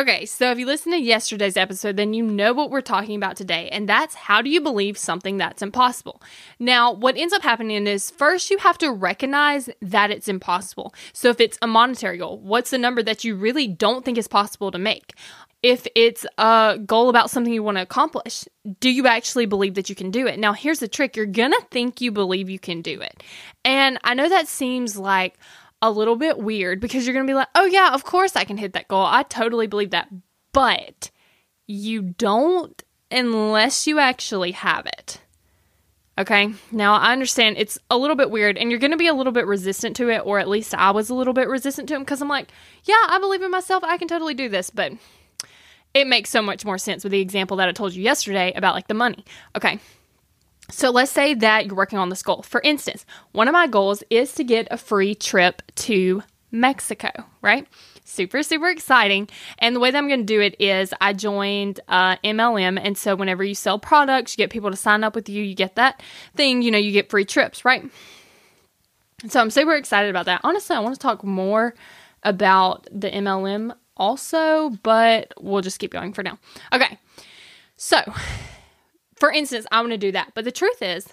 Okay, so if you listened to yesterday's episode, then you know what we're talking about today, and that's how do you believe something that's impossible? Now, what ends up happening is first you have to recognize that it's impossible. So if it's a monetary goal, what's the number that you really don't think is possible to make? If it's a goal about something you want to accomplish, do you actually believe that you can do it? Now, here's the trick you're going to think you believe you can do it. And I know that seems like, a little bit weird because you're going to be like, oh, yeah, of course I can hit that goal. I totally believe that. But you don't unless you actually have it. Okay. Now I understand it's a little bit weird and you're going to be a little bit resistant to it, or at least I was a little bit resistant to it because I'm like, yeah, I believe in myself. I can totally do this. But it makes so much more sense with the example that I told you yesterday about like the money. Okay. So let's say that you're working on this goal. For instance, one of my goals is to get a free trip to Mexico, right? Super, super exciting. And the way that I'm going to do it is I joined uh, MLM. And so whenever you sell products, you get people to sign up with you, you get that thing, you know, you get free trips, right? So I'm super excited about that. Honestly, I want to talk more about the MLM also, but we'll just keep going for now. Okay. So for instance, I want to do that. But the truth is,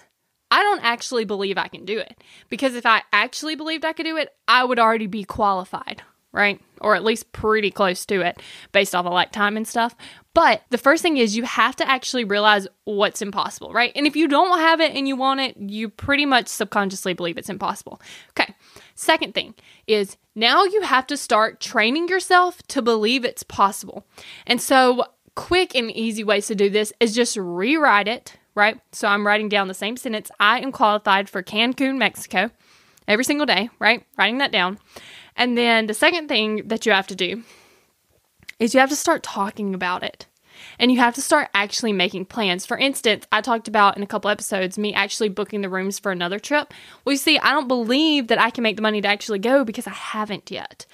I don't actually believe I can do it. Because if I actually believed I could do it, I would already be qualified, right? Or at least pretty close to it based off of like time and stuff. But the first thing is you have to actually realize what's impossible, right? And if you don't have it and you want it, you pretty much subconsciously believe it's impossible. Okay. Second thing is now you have to start training yourself to believe it's possible. And so quick and easy ways to do this is just rewrite it, right? So I'm writing down the same sentence. I am qualified for Cancun, Mexico every single day, right? Writing that down. And then the second thing that you have to do is you have to start talking about it. And you have to start actually making plans. For instance, I talked about in a couple episodes me actually booking the rooms for another trip. Well, you see, I don't believe that I can make the money to actually go because I haven't yet.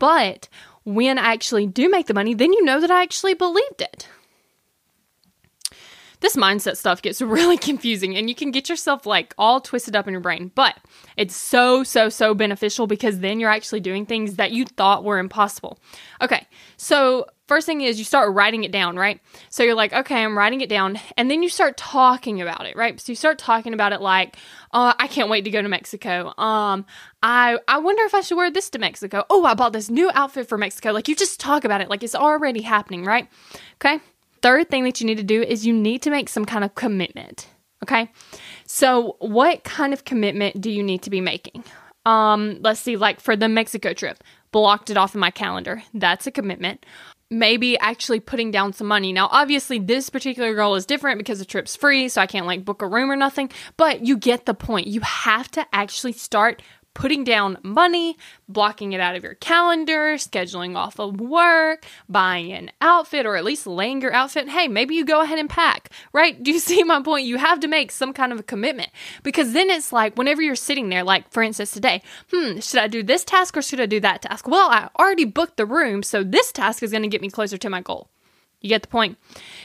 But when I actually do make the money, then you know that I actually believed it. This mindset stuff gets really confusing and you can get yourself like all twisted up in your brain, but it's so, so, so beneficial because then you're actually doing things that you thought were impossible. Okay, so first thing is you start writing it down, right? So you're like, okay, I'm writing it down. And then you start talking about it, right? So you start talking about it like, uh, I can't wait to go to Mexico. Um, I, I wonder if I should wear this to Mexico. Oh, I bought this new outfit for Mexico. Like you just talk about it like it's already happening, right? Okay. Third thing that you need to do is you need to make some kind of commitment. Okay. So what kind of commitment do you need to be making? Um, let's see, like for the Mexico trip, blocked it off in my calendar. That's a commitment maybe actually putting down some money. Now, obviously, this particular goal is different because the trip's free, so I can't like book a room or nothing, but you get the point. You have to actually start putting down money, blocking it out of your calendar, scheduling off of work, buying an outfit, or at least laying your outfit. Hey, maybe you go ahead and pack, right? Do you see my point? You have to make some kind of a commitment because then it's like whenever you're sitting there, like for instance today, hmm, should I do this task or should I do that task? Well, I already booked the room, so this task is going to get me closer to my goal. You get the point.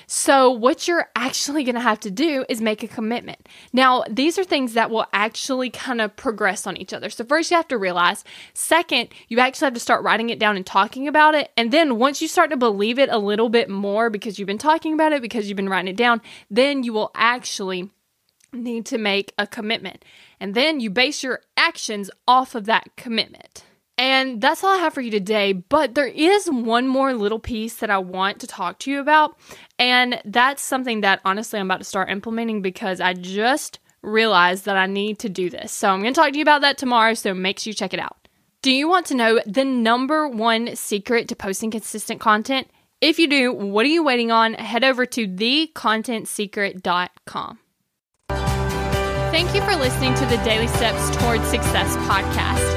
So, what you're actually going to have to do is make a commitment. Now, these are things that will actually kind of progress on each other. So, first, you have to realize. Second, you actually have to start writing it down and talking about it. And then, once you start to believe it a little bit more because you've been talking about it, because you've been writing it down, then you will actually need to make a commitment. And then you base your actions off of that commitment. And that's all I have for you today. But there is one more little piece that I want to talk to you about. And that's something that honestly I'm about to start implementing because I just realized that I need to do this. So I'm going to talk to you about that tomorrow. So make sure you check it out. Do you want to know the number one secret to posting consistent content? If you do, what are you waiting on? Head over to thecontentsecret.com. Thank you for listening to the Daily Steps Towards Success podcast